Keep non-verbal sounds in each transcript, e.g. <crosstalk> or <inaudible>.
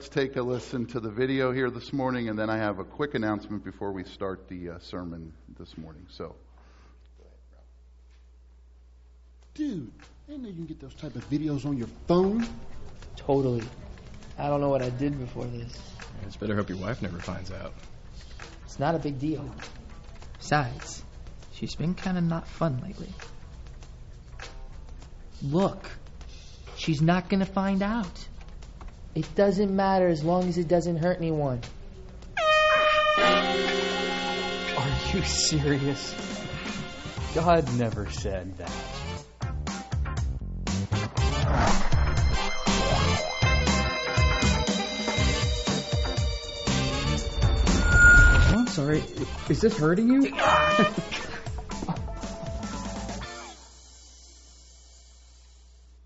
Let's take a listen to the video here this morning, and then I have a quick announcement before we start the uh, sermon this morning. So, Dude, I know you can get those type of videos on your phone. Totally. I don't know what I did before this. It's better hope your wife never finds out. It's not a big deal. Besides, she's been kind of not fun lately. Look, she's not going to find out. It doesn't matter as long as it doesn't hurt anyone. Are you serious? God never said that. Oh, I'm sorry. Is this hurting you?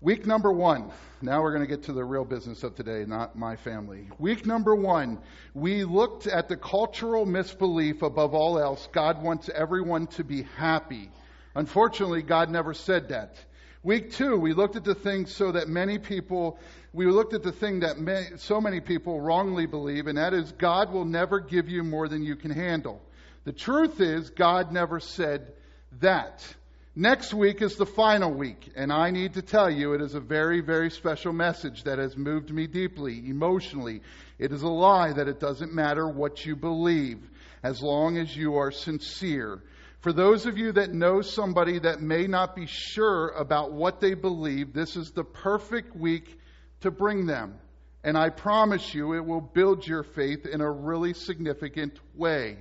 week number one. Now we're going to get to the real business of today, not my family. Week number one, we looked at the cultural misbelief above all else. God wants everyone to be happy. Unfortunately, God never said that. Week two, we looked at the things so that many people, we looked at the thing that may, so many people wrongly believe, and that is God will never give you more than you can handle. The truth is, God never said that. Next week is the final week, and I need to tell you it is a very, very special message that has moved me deeply, emotionally. It is a lie that it doesn't matter what you believe as long as you are sincere. For those of you that know somebody that may not be sure about what they believe, this is the perfect week to bring them. And I promise you it will build your faith in a really significant way.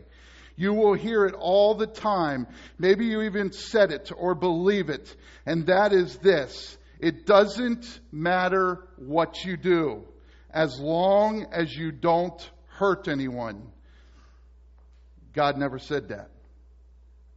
You will hear it all the time. Maybe you even said it or believe it. And that is this. It doesn't matter what you do as long as you don't hurt anyone. God never said that.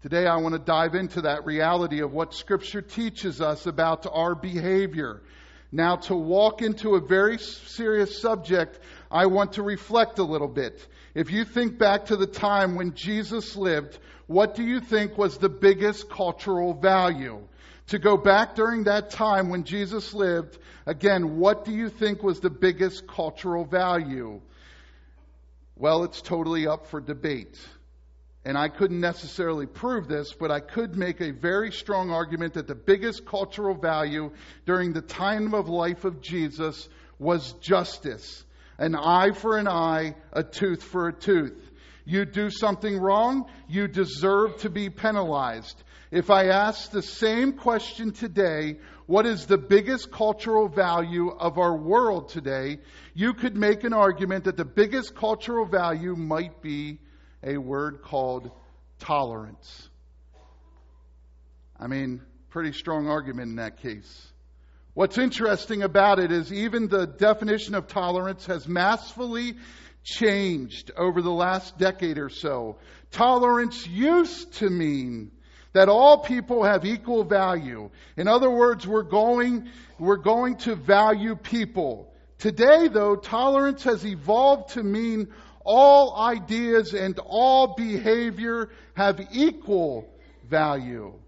Today I want to dive into that reality of what scripture teaches us about our behavior. Now to walk into a very serious subject, I want to reflect a little bit. If you think back to the time when Jesus lived, what do you think was the biggest cultural value? To go back during that time when Jesus lived, again, what do you think was the biggest cultural value? Well, it's totally up for debate. And I couldn't necessarily prove this, but I could make a very strong argument that the biggest cultural value during the time of life of Jesus was justice. An eye for an eye, a tooth for a tooth. You do something wrong, you deserve to be penalized. If I ask the same question today, what is the biggest cultural value of our world today? You could make an argument that the biggest cultural value might be a word called tolerance. I mean, pretty strong argument in that case. What's interesting about it is even the definition of tolerance has massively changed over the last decade or so. Tolerance used to mean that all people have equal value. In other words, we're going, we're going to value people. Today, though, tolerance has evolved to mean all ideas and all behavior have equal value.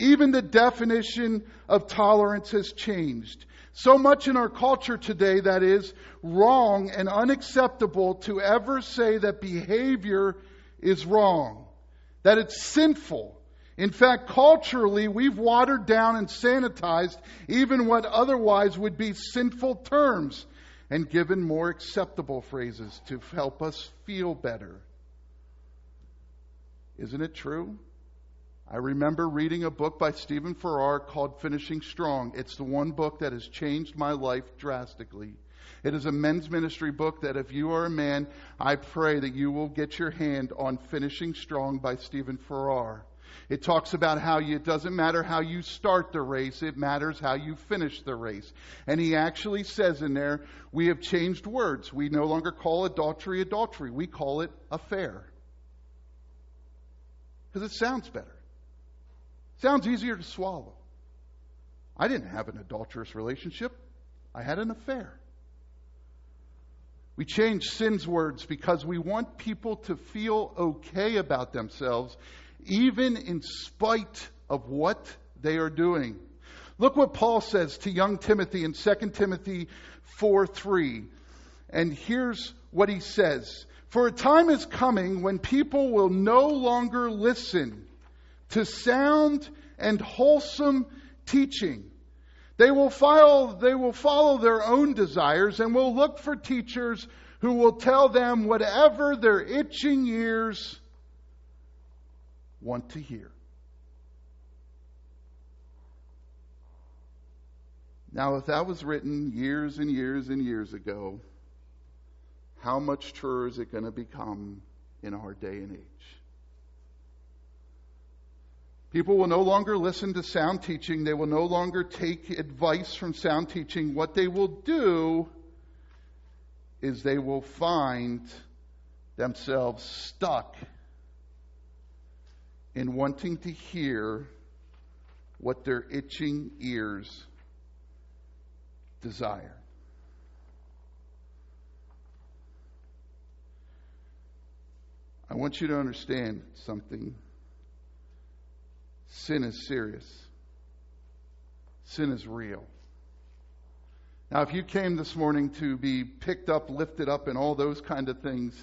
Even the definition of tolerance has changed. So much in our culture today that is wrong and unacceptable to ever say that behavior is wrong, that it's sinful. In fact, culturally, we've watered down and sanitized even what otherwise would be sinful terms and given more acceptable phrases to help us feel better. Isn't it true? I remember reading a book by Stephen Farrar called Finishing Strong. It's the one book that has changed my life drastically. It is a men's ministry book that if you are a man, I pray that you will get your hand on Finishing Strong by Stephen Farrar. It talks about how you, it doesn't matter how you start the race, it matters how you finish the race. And he actually says in there, we have changed words. We no longer call adultery adultery, we call it affair. Because it sounds better. Sounds easier to swallow. I didn't have an adulterous relationship, I had an affair. We change sin's words because we want people to feel okay about themselves, even in spite of what they are doing. Look what Paul says to young Timothy in 2 Timothy 4 3. And here's what he says For a time is coming when people will no longer listen to sound and wholesome teaching. They will follow, they will follow their own desires and will look for teachers who will tell them whatever their itching ears want to hear. Now, if that was written years and years and years ago, how much truer is it going to become in our day and age? People will no longer listen to sound teaching. They will no longer take advice from sound teaching. What they will do is they will find themselves stuck in wanting to hear what their itching ears desire. I want you to understand something. Sin is serious. Sin is real. Now, if you came this morning to be picked up, lifted up, and all those kind of things,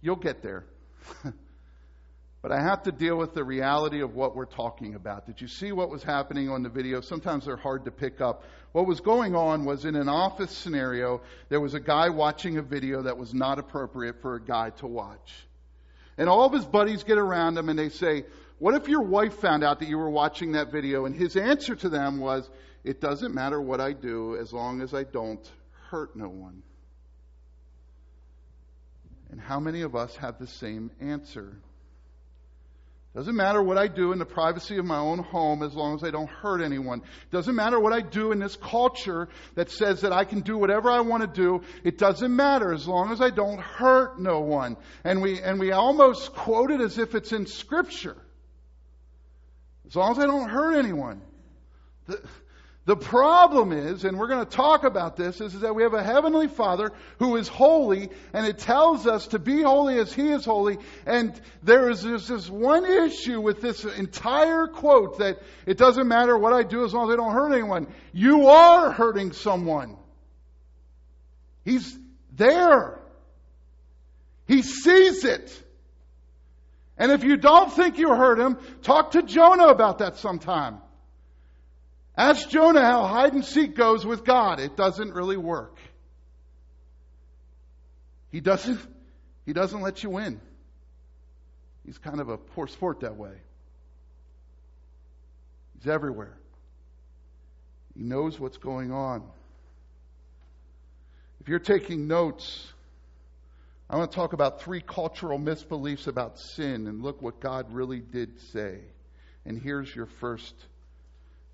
you'll get there. <laughs> but I have to deal with the reality of what we're talking about. Did you see what was happening on the video? Sometimes they're hard to pick up. What was going on was in an office scenario, there was a guy watching a video that was not appropriate for a guy to watch. And all of his buddies get around him and they say, What if your wife found out that you were watching that video? And his answer to them was, It doesn't matter what I do as long as I don't hurt no one. And how many of us have the same answer? Doesn't matter what I do in the privacy of my own home as long as I don't hurt anyone. Doesn't matter what I do in this culture that says that I can do whatever I want to do. It doesn't matter as long as I don't hurt no one. And we, and we almost quote it as if it's in scripture. As long as I don't hurt anyone. The, the problem is, and we're going to talk about this, is, is, that we have a heavenly Father who is holy, and it tells us to be holy as He is holy. And there is this one issue with this entire quote that it doesn't matter what I do as long as I don't hurt anyone. You are hurting someone. He's there. He sees it. And if you don't think you heard him, talk to Jonah about that sometime. Ask Jonah how hide and seek goes with God. It doesn't really work. He doesn't, he doesn't let you win. He's kind of a poor sport that way. He's everywhere. He knows what's going on. If you're taking notes, I want to talk about three cultural misbeliefs about sin and look what God really did say. And here's your first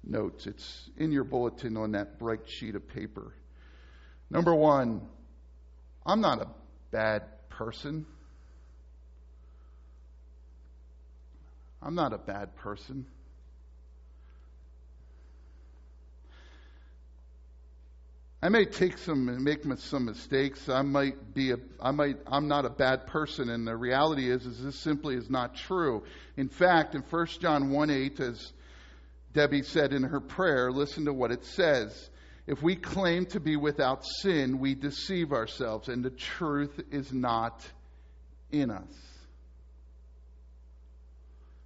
notes. It's in your bulletin on that bright sheet of paper. Number one, I'm not a bad person. I'm not a bad person. I may take some make some mistakes. I might be a I might I'm not a bad person and the reality is is this simply is not true. In fact, in 1 John 1 8 as Debbie said in her prayer, listen to what it says. If we claim to be without sin, we deceive ourselves, and the truth is not in us.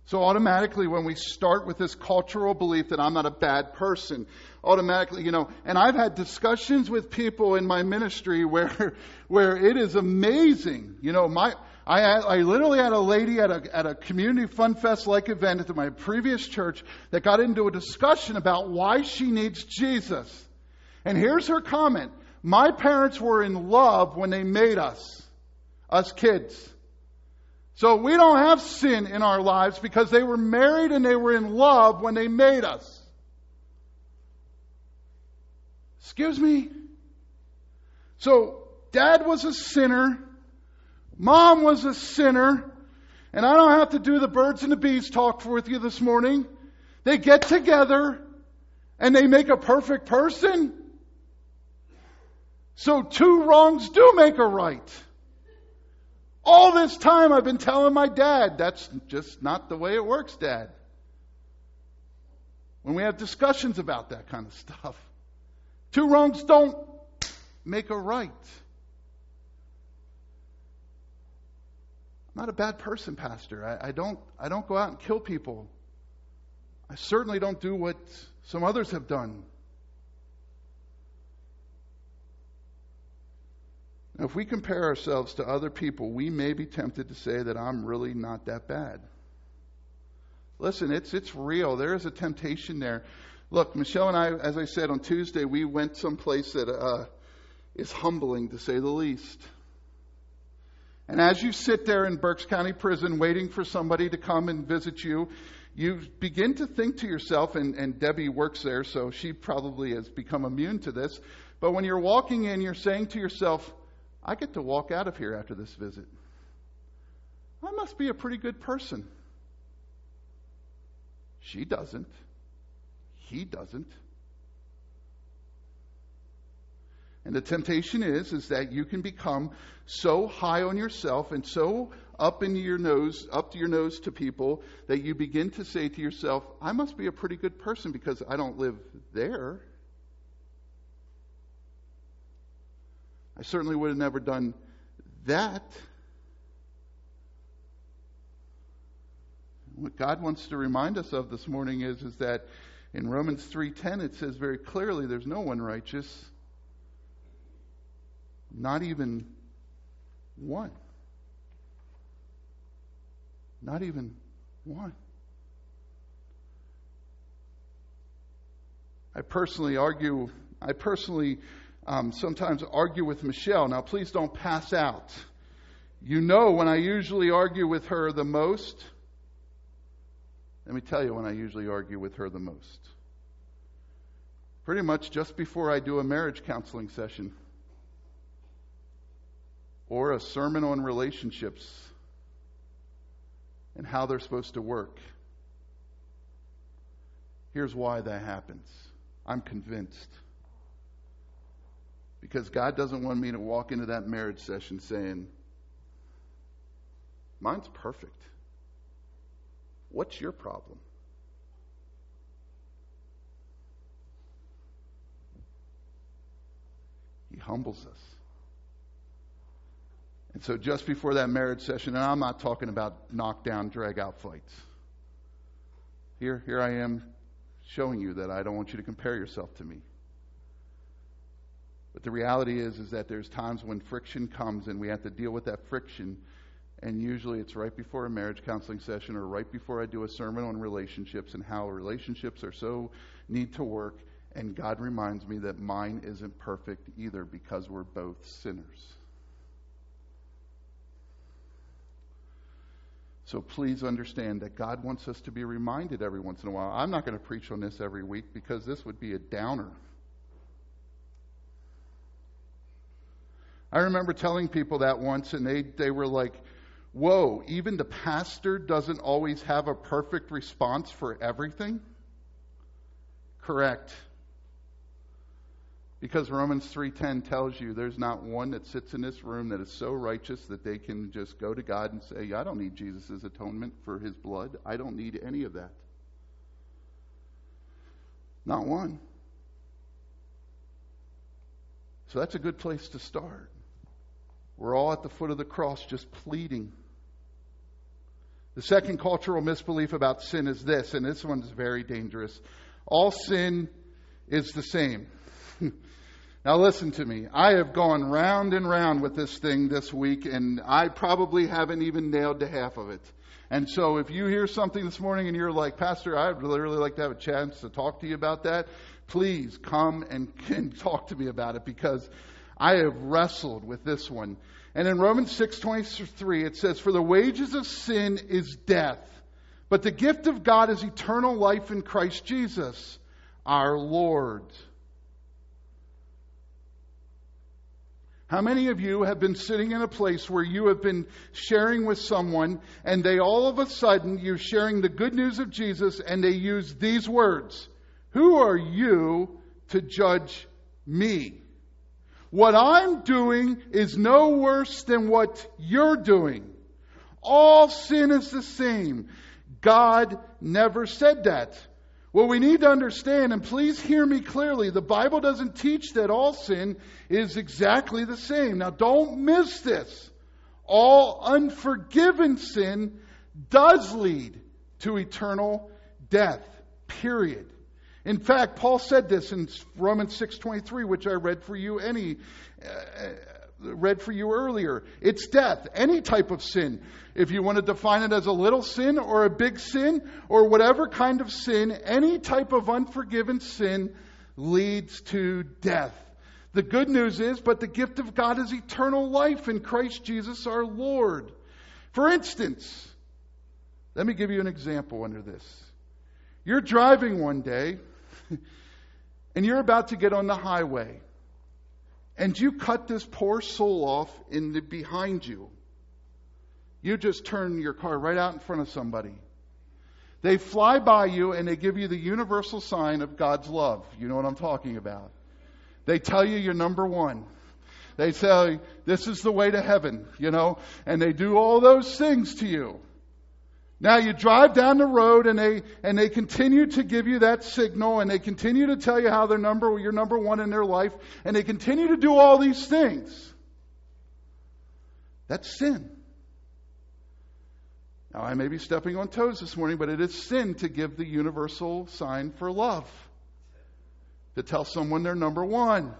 So, automatically, when we start with this cultural belief that I'm not a bad person, automatically, you know, and I've had discussions with people in my ministry <laughs> where, where it is amazing. You know, my, I, I literally had a lady at a, at a community fun fest like event at my previous church that got into a discussion about why she needs Jesus. And here's her comment. My parents were in love when they made us, us kids. So we don't have sin in our lives because they were married and they were in love when they made us. Excuse me? So dad was a sinner. Mom was a sinner, and I don't have to do the birds and the bees talk with you this morning. They get together and they make a perfect person. So two wrongs do make a right. All this time I've been telling my dad, that's just not the way it works, dad. When we have discussions about that kind of stuff, two wrongs don't make a right. I'm not a bad person, Pastor. I, I, don't, I don't go out and kill people. I certainly don't do what some others have done. If we compare ourselves to other people, we may be tempted to say that I'm really not that bad. Listen, it's, it's real. There is a temptation there. Look, Michelle and I, as I said on Tuesday, we went someplace that uh, is humbling to say the least. And as you sit there in Berks County Prison waiting for somebody to come and visit you, you begin to think to yourself, and, and Debbie works there, so she probably has become immune to this. But when you're walking in, you're saying to yourself, I get to walk out of here after this visit. I must be a pretty good person. She doesn't. He doesn't. And the temptation is is that you can become so high on yourself and so up in your nose, up to your nose to people that you begin to say to yourself, I must be a pretty good person because I don't live there. I certainly would have never done that. What God wants to remind us of this morning is, is that in Romans 3:10 it says very clearly there's no one righteous not even one not even one I personally argue I personally um, sometimes argue with Michelle. Now, please don't pass out. You know when I usually argue with her the most. Let me tell you when I usually argue with her the most. Pretty much just before I do a marriage counseling session or a sermon on relationships and how they're supposed to work. Here's why that happens. I'm convinced. Because God doesn't want me to walk into that marriage session saying, Mine's perfect. What's your problem? He humbles us. And so, just before that marriage session, and I'm not talking about knockdown, drag out fights. Here, here I am showing you that I don't want you to compare yourself to me. But the reality is, is that there's times when friction comes and we have to deal with that friction. And usually it's right before a marriage counseling session or right before I do a sermon on relationships and how relationships are so need to work. And God reminds me that mine isn't perfect either because we're both sinners. So please understand that God wants us to be reminded every once in a while. I'm not going to preach on this every week because this would be a downer. I remember telling people that once, and they, they were like, Whoa, even the pastor doesn't always have a perfect response for everything? Correct. Because Romans 3:10 tells you there's not one that sits in this room that is so righteous that they can just go to God and say, I don't need Jesus' atonement for his blood. I don't need any of that. Not one. So that's a good place to start. We're all at the foot of the cross just pleading. The second cultural misbelief about sin is this, and this one's very dangerous. All sin is the same. <laughs> now, listen to me. I have gone round and round with this thing this week, and I probably haven't even nailed to half of it. And so, if you hear something this morning and you're like, Pastor, I'd really, really like to have a chance to talk to you about that, please come and, <laughs> and talk to me about it because I have wrestled with this one. And in Romans 6:23 it says for the wages of sin is death, but the gift of God is eternal life in Christ Jesus, our Lord. How many of you have been sitting in a place where you have been sharing with someone and they all of a sudden you're sharing the good news of Jesus and they use these words, "Who are you to judge me?" What I'm doing is no worse than what you're doing. All sin is the same. God never said that. What we need to understand, and please hear me clearly, the Bible doesn't teach that all sin is exactly the same. Now don't miss this. all unforgiven sin does lead to eternal death. Period. In fact, Paul said this in Romans 6:23, which I read for you any uh, read for you earlier. It's death, any type of sin. If you want to define it as a little sin or a big sin or whatever kind of sin, any type of unforgiven sin leads to death. The good news is, but the gift of God is eternal life in Christ Jesus our Lord. For instance, let me give you an example under this. You're driving one day <laughs> and you're about to get on the highway and you cut this poor soul off in the behind you. You just turn your car right out in front of somebody. They fly by you and they give you the universal sign of God's love. You know what I'm talking about. They tell you you're number one. They say, this is the way to heaven, you know, and they do all those things to you. Now you drive down the road and they, and they continue to give you that signal and they continue to tell you how they're number, you're number one in their life and they continue to do all these things. That's sin. Now I may be stepping on toes this morning, but it is sin to give the universal sign for love to tell someone they're number one.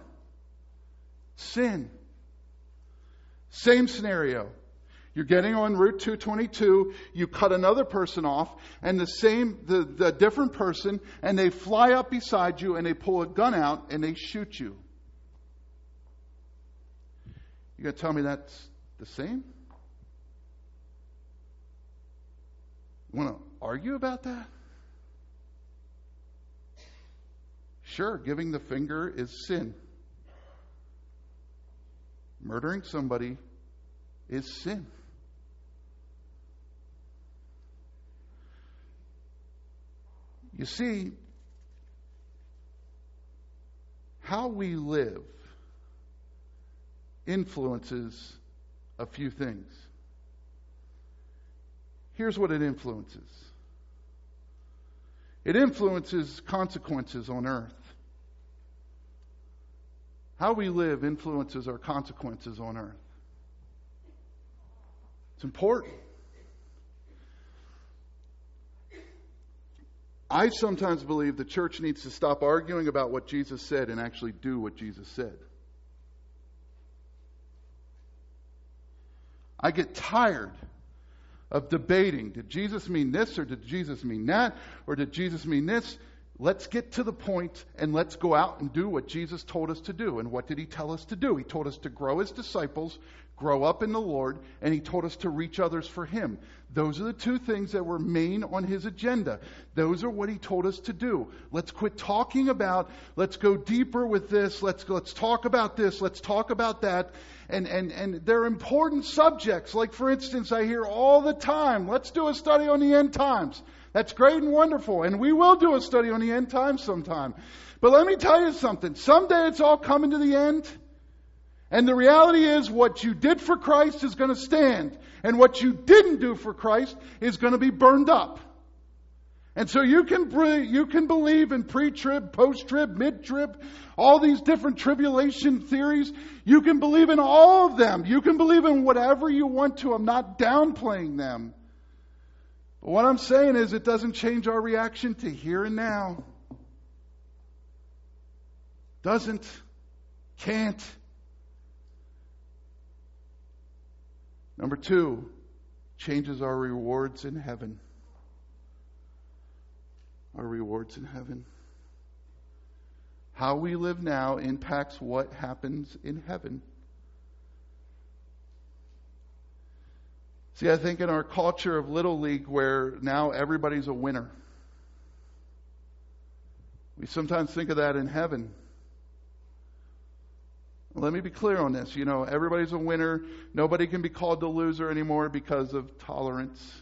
Sin. Same scenario. You're getting on Route 222, you cut another person off, and the same, the, the different person, and they fly up beside you and they pull a gun out and they shoot you. You gonna tell me that's the same? You wanna argue about that? Sure, giving the finger is sin. Murdering somebody is sin. You see, how we live influences a few things. Here's what it influences it influences consequences on earth. How we live influences our consequences on earth. It's important. I sometimes believe the church needs to stop arguing about what Jesus said and actually do what Jesus said. I get tired of debating. Did Jesus mean this or did Jesus mean that? Or did Jesus mean this? Let's get to the point and let's go out and do what Jesus told us to do. And what did he tell us to do? He told us to grow as disciples, grow up in the Lord, and he told us to reach others for him. Those are the two things that were main on his agenda. Those are what he told us to do. Let's quit talking about, let's go deeper with this, let's, let's talk about this, let's talk about that. And, and, and they're important subjects. Like, for instance, I hear all the time, let's do a study on the end times. That's great and wonderful. And we will do a study on the end times sometime. But let me tell you something. Someday it's all coming to the end. And the reality is what you did for Christ is going to stand. And what you didn't do for Christ is going to be burned up. And so you can, you can believe in pre-trib, post-trib, mid-trib, all these different tribulation theories. You can believe in all of them. You can believe in whatever you want to. I'm not downplaying them. What I'm saying is it doesn't change our reaction to here and now. Doesn't, can't. Number two, changes our rewards in heaven. Our rewards in heaven. How we live now impacts what happens in heaven. See, I think in our culture of Little League, where now everybody's a winner, we sometimes think of that in heaven. Let me be clear on this. You know, everybody's a winner. Nobody can be called the loser anymore because of tolerance.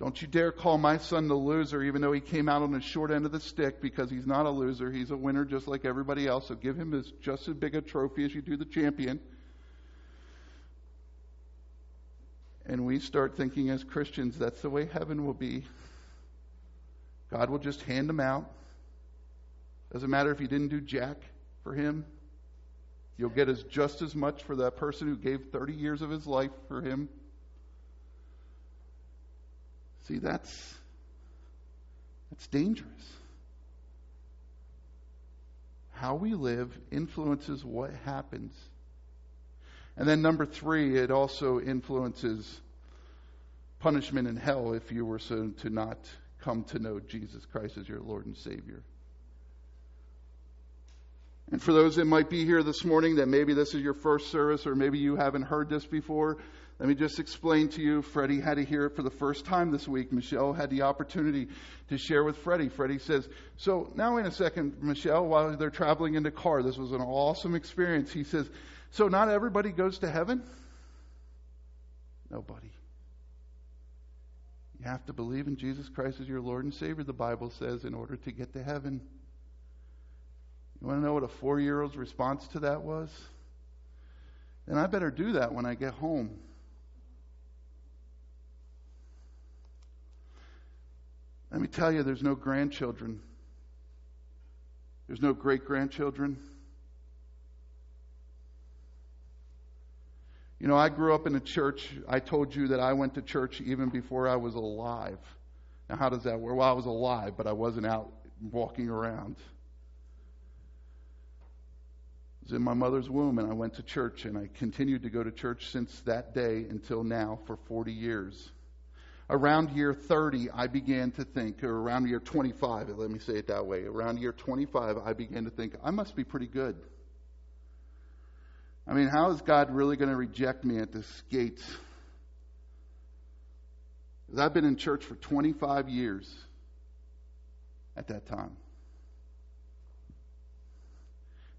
Don't you dare call my son the loser, even though he came out on the short end of the stick, because he's not a loser. He's a winner just like everybody else. So give him as, just as big a trophy as you do the champion. And we start thinking as Christians that's the way heaven will be. God will just hand them out. Doesn't matter if you didn't do jack for him. You'll get as just as much for that person who gave 30 years of his life for him. See, that's that's dangerous. How we live influences what happens. And then number 3, it also influences punishment in hell if you were so to not come to know Jesus Christ as your Lord and Savior. And for those that might be here this morning, that maybe this is your first service or maybe you haven't heard this before, let me just explain to you. Freddie had to hear it for the first time this week. Michelle had the opportunity to share with Freddie. Freddie says, So now in a second, Michelle, while they're traveling in the car, this was an awesome experience. He says, So not everybody goes to heaven? Nobody. You have to believe in Jesus Christ as your Lord and Savior, the Bible says, in order to get to heaven. You want to know what a four year old's response to that was? Then I better do that when I get home. Let me tell you, there's no grandchildren. There's no great grandchildren. You know, I grew up in a church. I told you that I went to church even before I was alive. Now, how does that work? Well, I was alive, but I wasn't out walking around. I was in my mother's womb, and I went to church, and I continued to go to church since that day until now for 40 years. Around year 30, I began to think, or around year 25, let me say it that way. Around year 25, I began to think, I must be pretty good. I mean, how is God really going to reject me at this gates? Because I've been in church for 25 years at that time.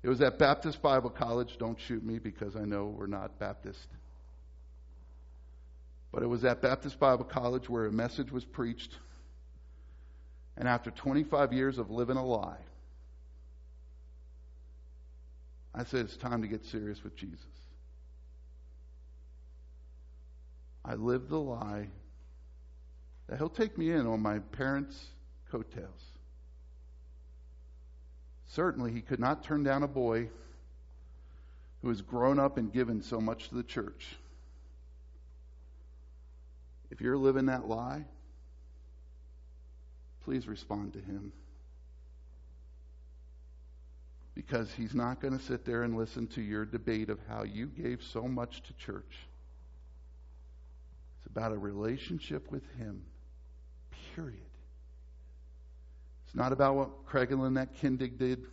It was at Baptist Bible College. Don't shoot me because I know we're not Baptist. But it was at Baptist Bible College where a message was preached. And after 25 years of living a lie, I said, it's time to get serious with Jesus. I lived the lie that he'll take me in on my parents' coattails. Certainly, he could not turn down a boy who has grown up and given so much to the church. If you're living that lie, please respond to him. Because he's not going to sit there and listen to your debate of how you gave so much to church. It's about a relationship with him, period. It's not about what Craig and Lynette Kindig did.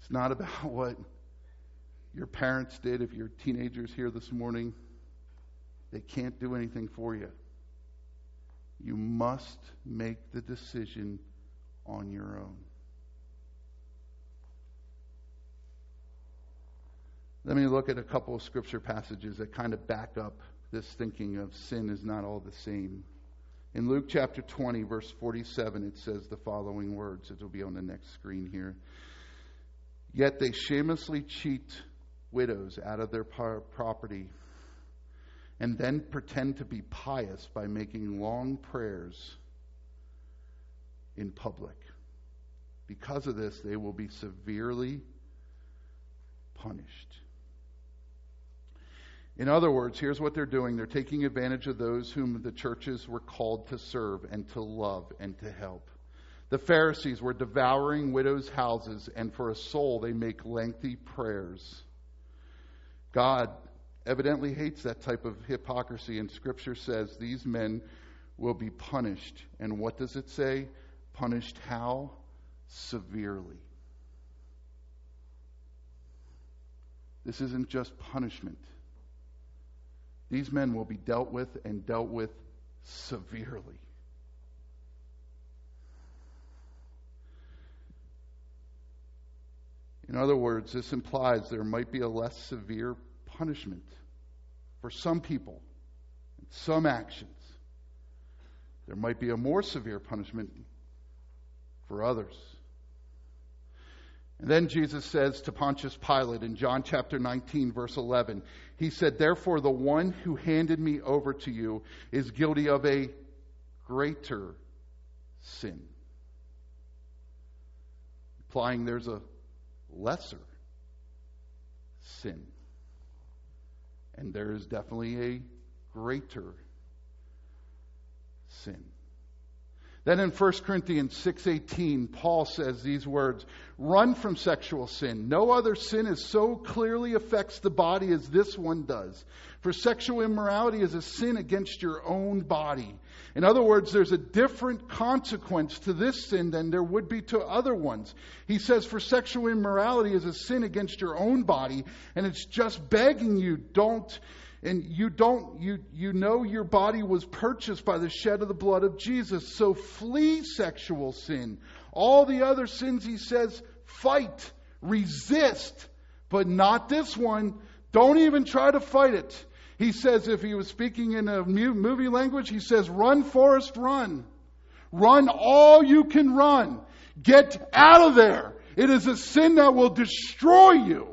It's not about <laughs> what your parents did if you're teenagers here this morning. They can't do anything for you. You must make the decision on your own. Let me look at a couple of scripture passages that kind of back up this thinking of sin is not all the same. In Luke chapter 20, verse 47, it says the following words. It will be on the next screen here. Yet they shamelessly cheat widows out of their property and then pretend to be pious by making long prayers in public. Because of this, they will be severely punished. In other words, here's what they're doing they're taking advantage of those whom the churches were called to serve and to love and to help. The Pharisees were devouring widows' houses, and for a soul they make lengthy prayers. God evidently hates that type of hypocrisy, and Scripture says these men will be punished. And what does it say? Punished how? Severely. This isn't just punishment. These men will be dealt with and dealt with severely. In other words, this implies there might be a less severe punishment for some people, some actions. There might be a more severe punishment for others. And then Jesus says to Pontius Pilate in John chapter 19, verse 11, He said, Therefore, the one who handed me over to you is guilty of a greater sin. Implying there's a lesser sin. And there is definitely a greater sin. Then in 1 Corinthians 6:18, Paul says these words, "Run from sexual sin. No other sin is so clearly affects the body as this one does. For sexual immorality is a sin against your own body." In other words, there's a different consequence to this sin than there would be to other ones. He says, "For sexual immorality is a sin against your own body, and it's just begging you don't and you don't you you know your body was purchased by the shed of the blood of Jesus. So flee sexual sin. All the other sins he says fight. Resist. But not this one. Don't even try to fight it. He says if he was speaking in a movie language he says run Forrest run. Run all you can run. Get out of there. It is a sin that will destroy you.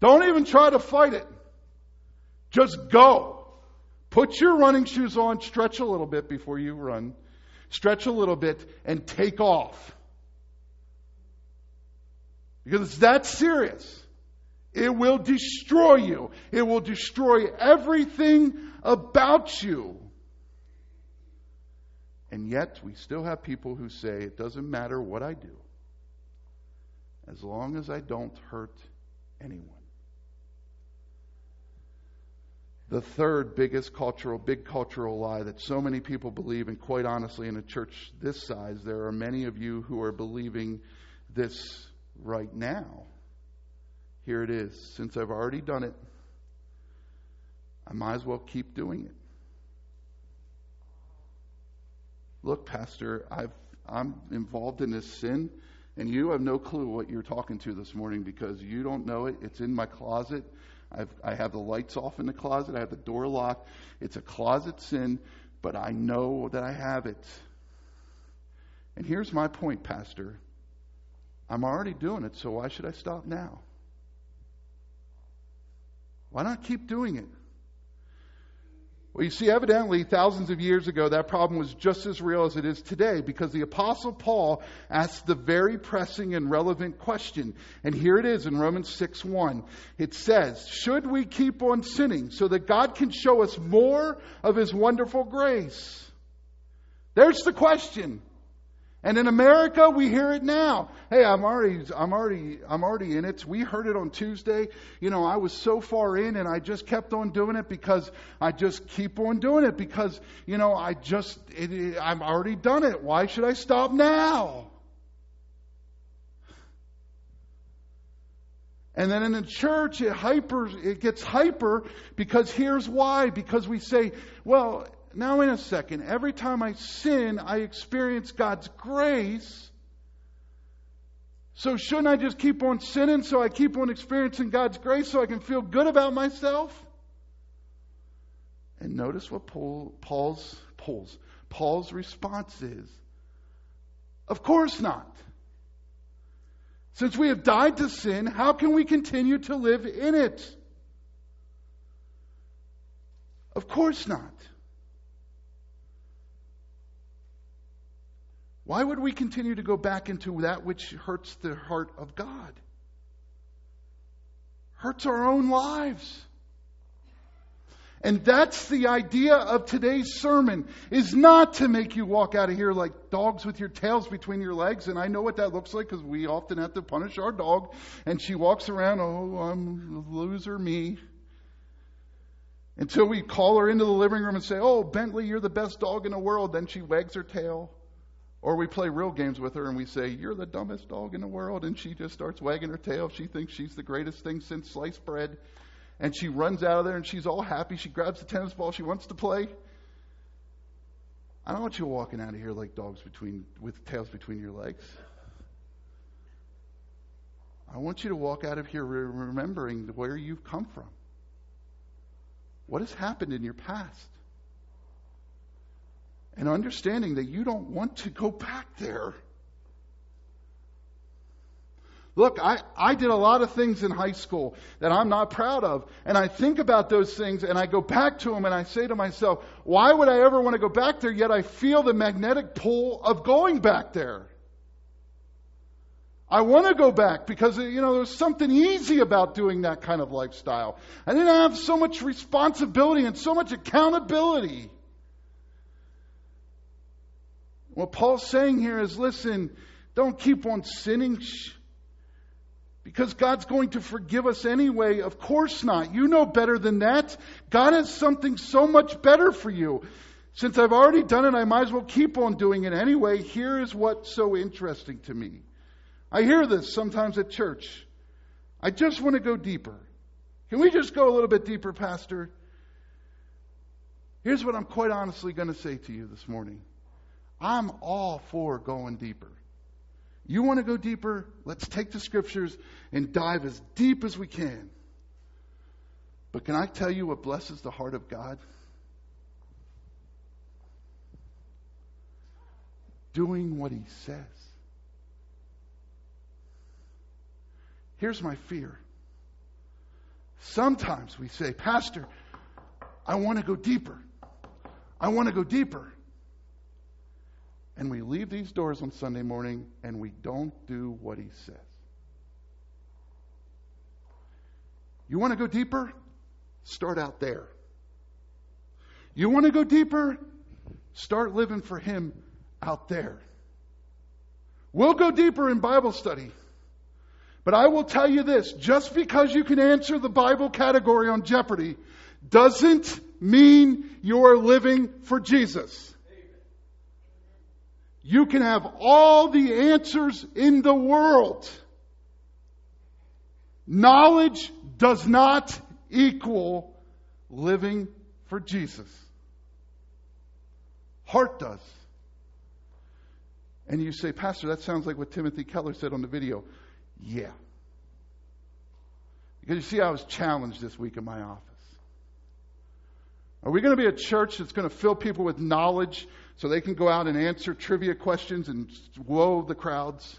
Don't even try to fight it just go. Put your running shoes on, stretch a little bit before you run, stretch a little bit, and take off. Because it's that serious. It will destroy you. It will destroy everything about you. And yet, we still have people who say, it doesn't matter what I do, as long as I don't hurt anyone. The third biggest cultural, big cultural lie that so many people believe, and quite honestly, in a church this size, there are many of you who are believing this right now. Here it is. Since I've already done it, I might as well keep doing it. Look, Pastor, I've, I'm involved in this sin, and you have no clue what you're talking to this morning because you don't know it. It's in my closet. I've, I have the lights off in the closet. I have the door locked. It's a closet sin, but I know that I have it. And here's my point, Pastor. I'm already doing it, so why should I stop now? Why not keep doing it? Well, you see, evidently, thousands of years ago, that problem was just as real as it is today because the Apostle Paul asked the very pressing and relevant question. And here it is in Romans 6 1. It says, Should we keep on sinning so that God can show us more of his wonderful grace? There's the question. And in America, we hear it now. Hey, I'm already, I'm already, I'm already in it. We heard it on Tuesday. You know, I was so far in and I just kept on doing it because I just keep on doing it because, you know, I just, it, it, I'm already done it. Why should I stop now? And then in the church, it hyper, it gets hyper because here's why. Because we say, well, now in a second, every time I sin, I experience God's grace. So shouldn't I just keep on sinning so I keep on experiencing God's grace so I can feel good about myself? And notice what Paul, Paul's, Paul's, Paul's response is. Of course not. Since we have died to sin, how can we continue to live in it? Of course not. Why would we continue to go back into that which hurts the heart of God? Hurts our own lives. And that's the idea of today's sermon is not to make you walk out of here like dogs with your tails between your legs. And I know what that looks like because we often have to punish our dog. And she walks around, oh, I'm a loser, me. Until we call her into the living room and say, oh, Bentley, you're the best dog in the world. Then she wags her tail. Or we play real games with her and we say, You're the dumbest dog in the world. And she just starts wagging her tail. She thinks she's the greatest thing since sliced bread. And she runs out of there and she's all happy. She grabs the tennis ball she wants to play. I don't want you walking out of here like dogs between, with tails between your legs. I want you to walk out of here remembering where you've come from. What has happened in your past? And understanding that you don't want to go back there. Look, I, I did a lot of things in high school that I'm not proud of. And I think about those things and I go back to them and I say to myself, why would I ever want to go back there? Yet I feel the magnetic pull of going back there. I want to go back because, you know, there's something easy about doing that kind of lifestyle. I didn't have so much responsibility and so much accountability. What Paul's saying here is listen, don't keep on sinning because God's going to forgive us anyway. Of course not. You know better than that. God has something so much better for you. Since I've already done it, I might as well keep on doing it anyway. Here is what's so interesting to me. I hear this sometimes at church. I just want to go deeper. Can we just go a little bit deeper, Pastor? Here's what I'm quite honestly going to say to you this morning I'm all for going deeper. You want to go deeper? Let's take the scriptures and dive as deep as we can. But can I tell you what blesses the heart of God? Doing what He says. Here's my fear. Sometimes we say, Pastor, I want to go deeper. I want to go deeper. And we leave these doors on Sunday morning and we don't do what he says. You want to go deeper? Start out there. You want to go deeper? Start living for him out there. We'll go deeper in Bible study. But I will tell you this just because you can answer the Bible category on Jeopardy doesn't mean you're living for Jesus. You can have all the answers in the world. Knowledge does not equal living for Jesus. Heart does. And you say, Pastor, that sounds like what Timothy Keller said on the video. Yeah. Because you see, I was challenged this week in my office. Are we going to be a church that's going to fill people with knowledge so they can go out and answer trivia questions and whoa the crowds?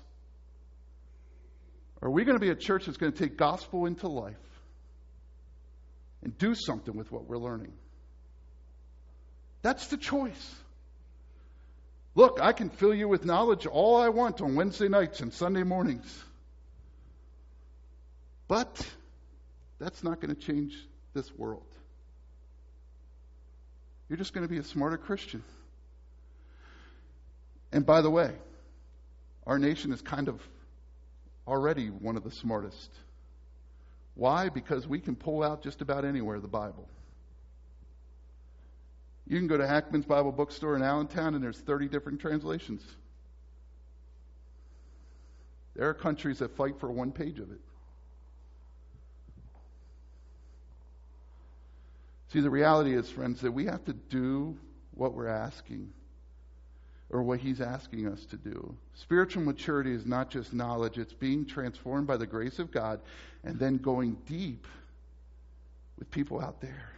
Are we going to be a church that's going to take gospel into life and do something with what we're learning? That's the choice. Look, I can fill you with knowledge all I want on Wednesday nights and Sunday mornings. But that's not going to change this world. You're just going to be a smarter Christian. And by the way, our nation is kind of already one of the smartest. Why? Because we can pull out just about anywhere the Bible. You can go to Hackman's Bible Bookstore in Allentown and there's 30 different translations. There are countries that fight for one page of it. See, the reality is, friends, that we have to do what we're asking or what he's asking us to do. Spiritual maturity is not just knowledge, it's being transformed by the grace of God and then going deep with people out there.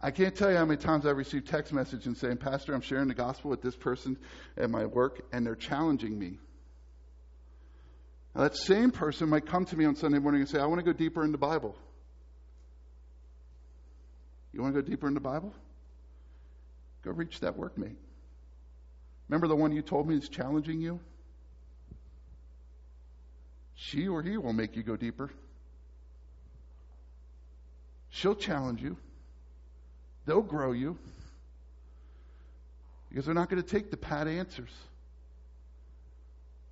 I can't tell you how many times I've received text messages and saying, Pastor, I'm sharing the gospel with this person at my work, and they're challenging me. Now, that same person might come to me on Sunday morning and say, I want to go deeper in the Bible. You want to go deeper in the Bible? Go reach that workmate. Remember the one you told me is challenging you? She or he will make you go deeper. She'll challenge you. They'll grow you. Because they're not going to take the pat answers.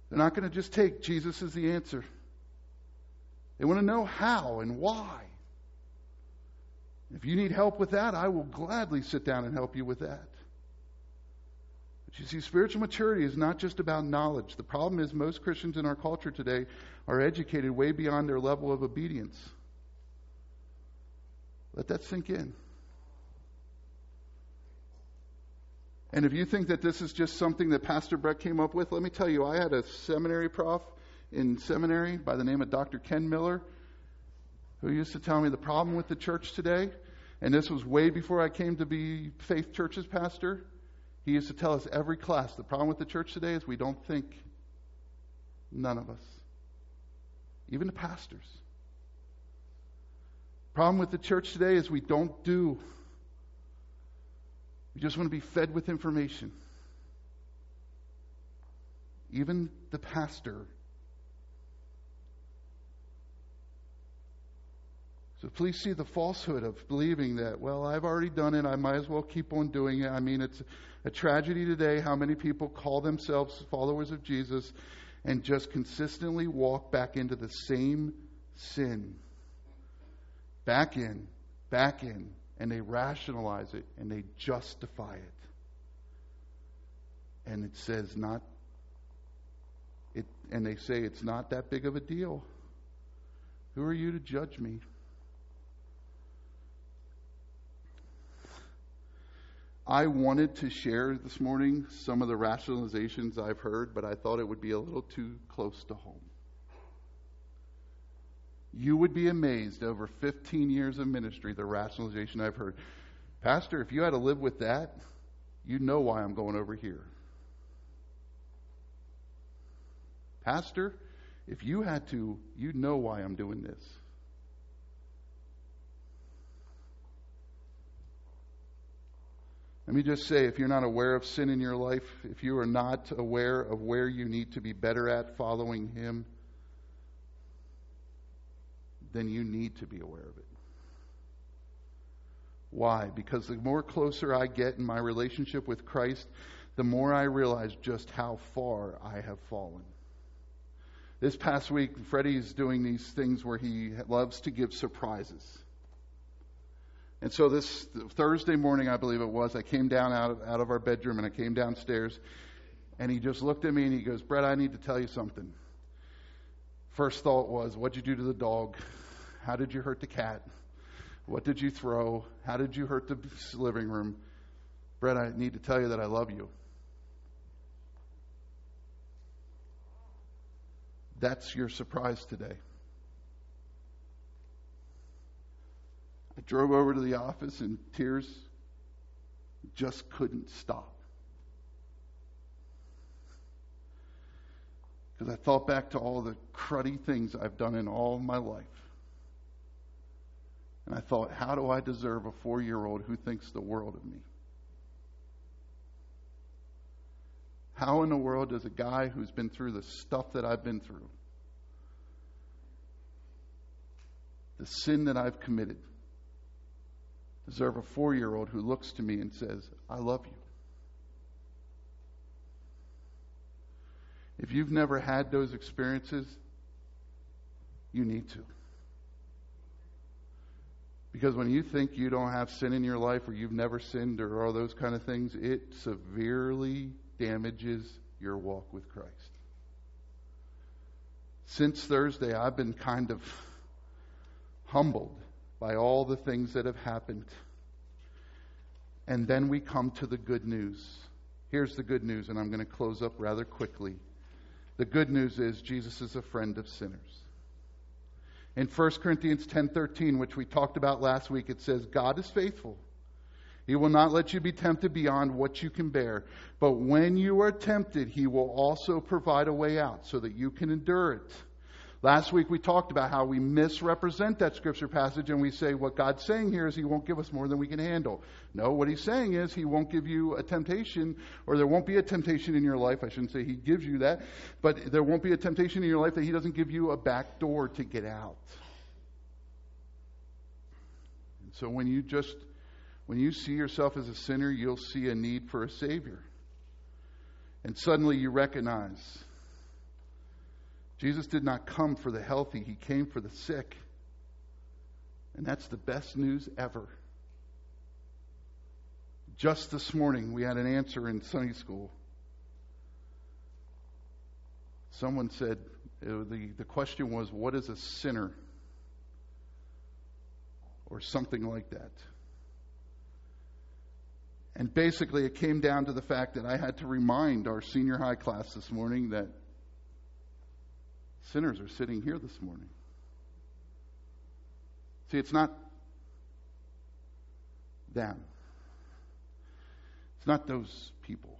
They're not going to just take Jesus as the answer. They want to know how and why. If you need help with that, I will gladly sit down and help you with that. But you see, spiritual maturity is not just about knowledge. The problem is most Christians in our culture today are educated way beyond their level of obedience. Let that sink in. And if you think that this is just something that Pastor Brett came up with, let me tell you, I had a seminary prof in seminary by the name of Dr. Ken Miller who used to tell me the problem with the church today, and this was way before I came to be Faith Church's pastor. He used to tell us every class the problem with the church today is we don't think. None of us. Even the pastors. Problem with the church today is we don't do. We just want to be fed with information. even the pastor. So please see the falsehood of believing that, well, I've already done it. I might as well keep on doing it. I mean, it's a tragedy today how many people call themselves followers of Jesus and just consistently walk back into the same sin. Back in, back in, and they rationalize it and they justify it. And it says not it and they say it's not that big of a deal. Who are you to judge me? I wanted to share this morning some of the rationalizations I've heard, but I thought it would be a little too close to home. You would be amazed over 15 years of ministry, the rationalization I've heard. Pastor, if you had to live with that, you know why I'm going over here. Pastor, if you had to, you'd know why I'm doing this. Let me just say if you're not aware of sin in your life, if you are not aware of where you need to be better at following Him, then you need to be aware of it. Why? Because the more closer I get in my relationship with Christ, the more I realize just how far I have fallen. This past week, Freddie's doing these things where he loves to give surprises. And so this Thursday morning, I believe it was, I came down out of, out of our bedroom and I came downstairs and he just looked at me and he goes, Brett, I need to tell you something. First thought was, what'd you do to the dog? How did you hurt the cat? What did you throw? How did you hurt the living room? Brett, I need to tell you that I love you. That's your surprise today. I drove over to the office and tears just couldn't stop. Because I thought back to all the cruddy things I've done in all my life. And I thought, how do I deserve a four year old who thinks the world of me? How in the world does a guy who's been through the stuff that I've been through, the sin that I've committed, deserve a four year old who looks to me and says, I love you. If you've never had those experiences, you need to. Because when you think you don't have sin in your life or you've never sinned or all those kind of things, it severely damages your walk with Christ. Since Thursday, I've been kind of humbled by all the things that have happened. And then we come to the good news. Here's the good news, and I'm going to close up rather quickly. The good news is Jesus is a friend of sinners. In 1 Corinthians 10:13, which we talked about last week, it says, "God is faithful. He will not let you be tempted beyond what you can bear, but when you are tempted, he will also provide a way out so that you can endure it." Last week we talked about how we misrepresent that scripture passage and we say what God's saying here is He won't give us more than we can handle. No, what He's saying is He won't give you a temptation, or there won't be a temptation in your life. I shouldn't say He gives you that, but there won't be a temptation in your life that He doesn't give you a back door to get out. And so when you just, when you see yourself as a sinner, you'll see a need for a Savior. And suddenly you recognize Jesus did not come for the healthy, he came for the sick. And that's the best news ever. Just this morning, we had an answer in Sunday school. Someone said, uh, the, the question was, What is a sinner? Or something like that. And basically, it came down to the fact that I had to remind our senior high class this morning that Sinners are sitting here this morning. See, it's not them, it's not those people.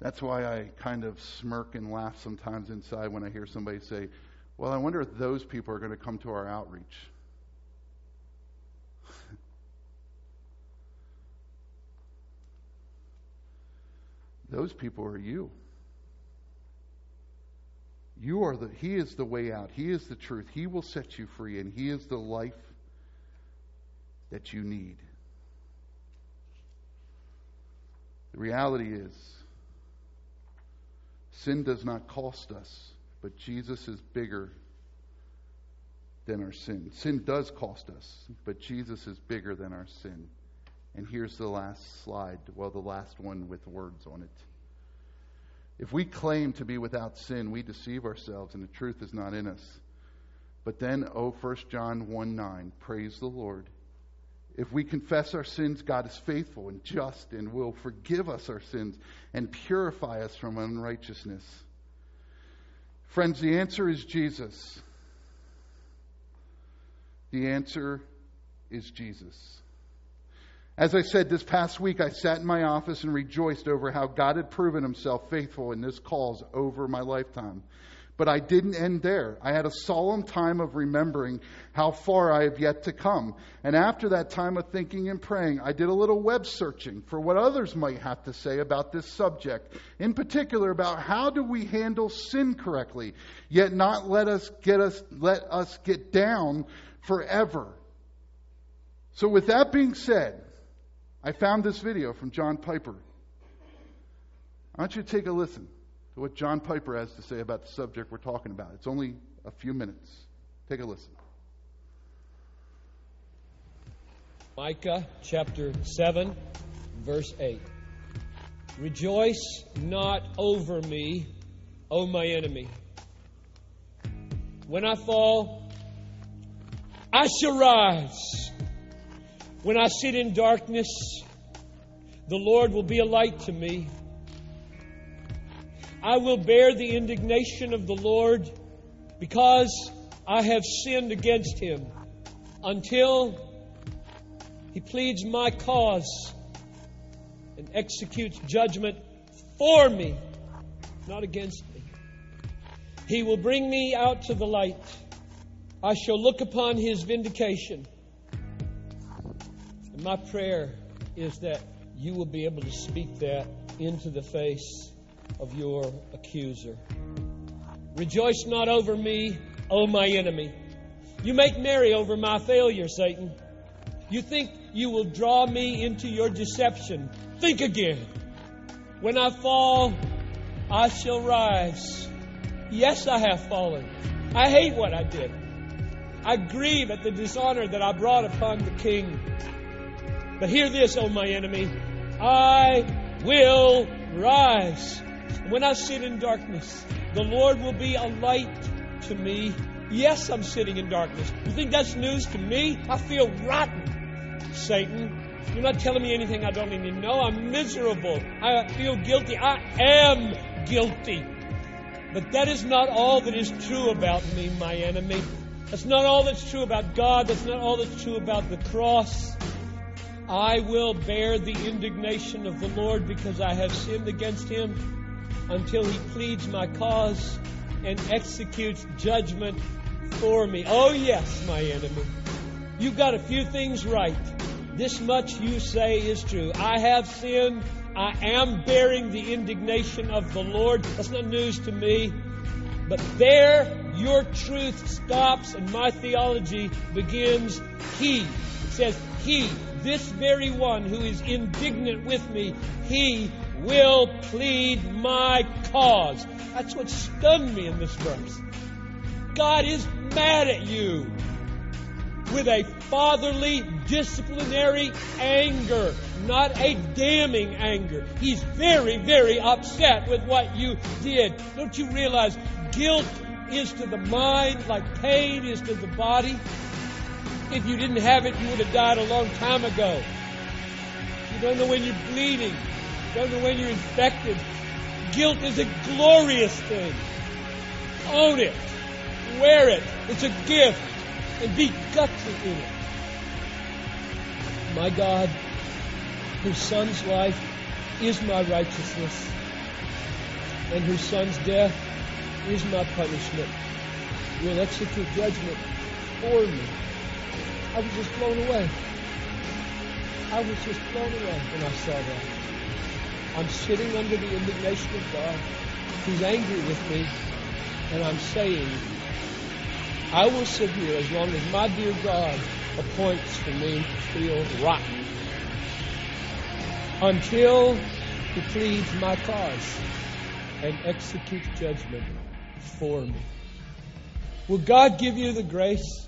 That's why I kind of smirk and laugh sometimes inside when I hear somebody say, Well, I wonder if those people are going to come to our outreach. <laughs> Those people are you. You are the he is the way out. He is the truth. He will set you free and he is the life that you need. The reality is sin does not cost us, but Jesus is bigger than our sin. Sin does cost us, but Jesus is bigger than our sin. And here's the last slide, well, the last one with words on it. If we claim to be without sin, we deceive ourselves and the truth is not in us. But then, oh, 1 John 1 9, praise the Lord. If we confess our sins, God is faithful and just and will forgive us our sins and purify us from unrighteousness. Friends, the answer is Jesus. The answer is Jesus. As I said this past week, I sat in my office and rejoiced over how God had proven himself faithful in this cause over my lifetime. But I didn't end there. I had a solemn time of remembering how far I have yet to come. And after that time of thinking and praying, I did a little web searching for what others might have to say about this subject. In particular, about how do we handle sin correctly, yet not let us get us, let us get down forever. So with that being said, I found this video from John Piper. I want you to take a listen to what John Piper has to say about the subject we're talking about. It's only a few minutes. Take a listen. Micah chapter 7, verse 8. Rejoice not over me, O my enemy. When I fall, I shall rise. When I sit in darkness, the Lord will be a light to me. I will bear the indignation of the Lord because I have sinned against him until he pleads my cause and executes judgment for me, not against me. He will bring me out to the light. I shall look upon his vindication. And my prayer is that you will be able to speak that into the face of your accuser. Rejoice not over me, O my enemy. You make merry over my failure, Satan. You think you will draw me into your deception. Think again. When I fall, I shall rise. Yes, I have fallen. I hate what I did. I grieve at the dishonor that I brought upon the king. But hear this, O my enemy. I will rise. When I sit in darkness, the Lord will be a light to me. Yes, I'm sitting in darkness. You think that's news to me? I feel rotten, Satan. You're not telling me anything I don't to know. I'm miserable. I feel guilty. I am guilty. But that is not all that is true about me, my enemy. That's not all that's true about God. That's not all that's true about the cross. I will bear the indignation of the Lord because I have sinned against him until he pleads my cause and executes judgment for me. Oh, yes, my enemy. You've got a few things right. This much you say is true. I have sinned. I am bearing the indignation of the Lord. That's not news to me. But there, your truth stops and my theology begins. He. Says, He, this very one who is indignant with me, He will plead my cause. That's what stunned me in this verse. God is mad at you with a fatherly, disciplinary anger, not a damning anger. He's very, very upset with what you did. Don't you realize guilt is to the mind like pain is to the body? If you didn't have it, you would have died a long time ago. You don't know when you're bleeding. You don't know when you're infected. Guilt is a glorious thing. Own it. Wear it. It's a gift. And be gutsy in it. My God, whose son's life is my righteousness, and whose son's death is my punishment, You will execute judgment for me. I was just blown away. I was just blown away when I saw that. I'm sitting under the indignation of God. He's angry with me, and I'm saying, I will sit here as long as my dear God appoints for me to feel rotten until He pleads my cause and executes judgment for me. Will God give you the grace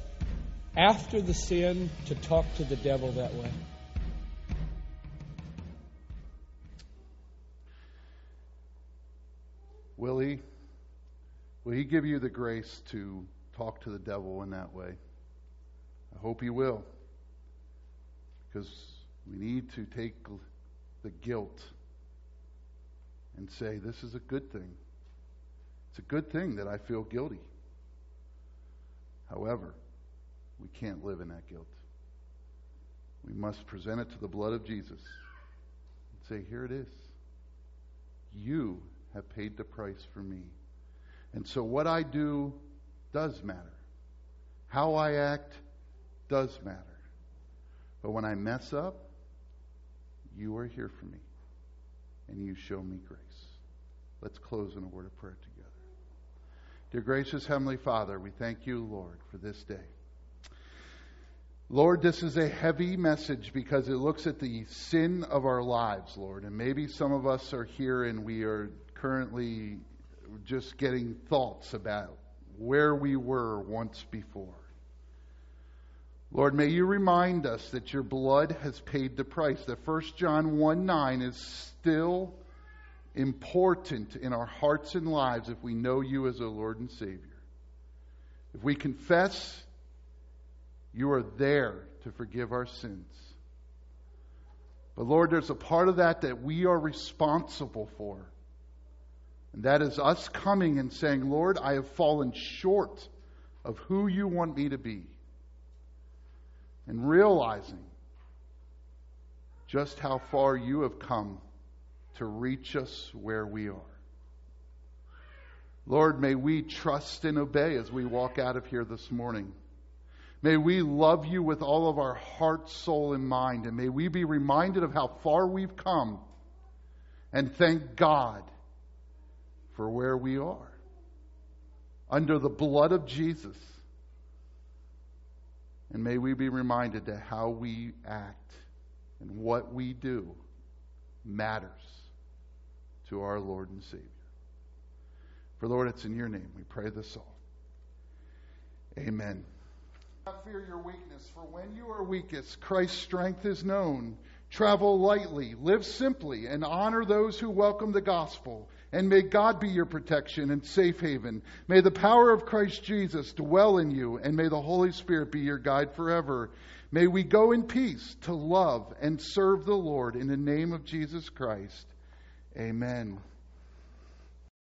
after the sin to talk to the devil that way? Will he? Will he give you the grace to talk to the devil in that way? I hope he will. Because we need to take the guilt and say, this is a good thing. It's a good thing that I feel guilty. However, we can't live in that guilt. We must present it to the blood of Jesus and say, here it is. You have paid the price for me. And so what I do does matter. How I act does matter. But when I mess up, you are here for me. And you show me grace. Let's close in a word of prayer together. Dear gracious Heavenly Father, we thank you, Lord, for this day. Lord, this is a heavy message because it looks at the sin of our lives, Lord. And maybe some of us are here and we are currently just getting thoughts about where we were once before. Lord, may you remind us that your blood has paid the price, that 1 John 1 9 is still important in our hearts and lives if we know you as our Lord and Savior. If we confess, you are there to forgive our sins. But Lord, there's a part of that that we are responsible for. And that is us coming and saying, Lord, I have fallen short of who you want me to be. And realizing just how far you have come to reach us where we are. Lord, may we trust and obey as we walk out of here this morning. May we love you with all of our heart, soul, and mind. And may we be reminded of how far we've come and thank God for where we are. Under the blood of Jesus. And may we be reminded that how we act and what we do matters to our Lord and Savior. For Lord, it's in your name we pray this all. Amen. Not fear your weakness, for when you are weakest, Christ's strength is known. Travel lightly, live simply, and honor those who welcome the gospel. And may God be your protection and safe haven. May the power of Christ Jesus dwell in you, and may the Holy Spirit be your guide forever. May we go in peace to love and serve the Lord in the name of Jesus Christ. Amen.